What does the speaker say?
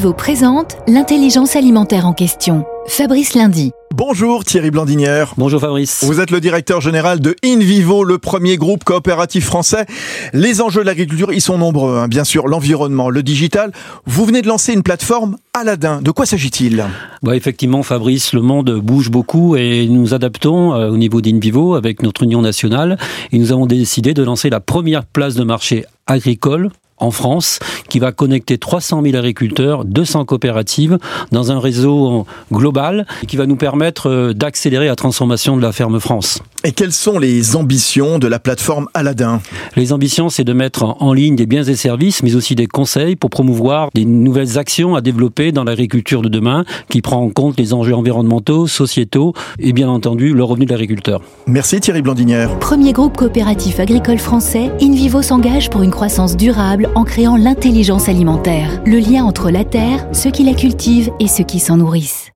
InVivo présente l'intelligence alimentaire en question. Fabrice Lundi. Bonjour Thierry Blandinière. Bonjour Fabrice. Vous êtes le directeur général de InVivo, le premier groupe coopératif français. Les enjeux de l'agriculture, ils sont nombreux. Hein. Bien sûr, l'environnement, le digital. Vous venez de lancer une plateforme Aladdin. De quoi s'agit-il? Bah, Effectivement, Fabrice, le monde bouge beaucoup et nous adaptons euh, au niveau d'InVivo avec notre union nationale. Et nous avons décidé de lancer la première place de marché agricole en France qui va connecter 300 000 agriculteurs, 200 coopératives dans un réseau global qui va nous permettre euh, d'accélérer la transformation de la ferme France. Et quelles sont les ambitions de la plateforme Aladdin Les ambitions, c'est de mettre en ligne des biens et services, mais aussi des conseils pour promouvoir des nouvelles actions à développer dans l'agriculture de demain qui prend en compte les enjeux environnementaux, sociétaux et bien entendu le revenu de l'agriculteur. Merci Thierry Blandinière. Premier groupe coopératif agricole français, InVivo s'engage pour une croissance durable en créant l'intelligence alimentaire, le lien entre la terre, ceux qui la cultivent et ceux qui s'en nourrissent.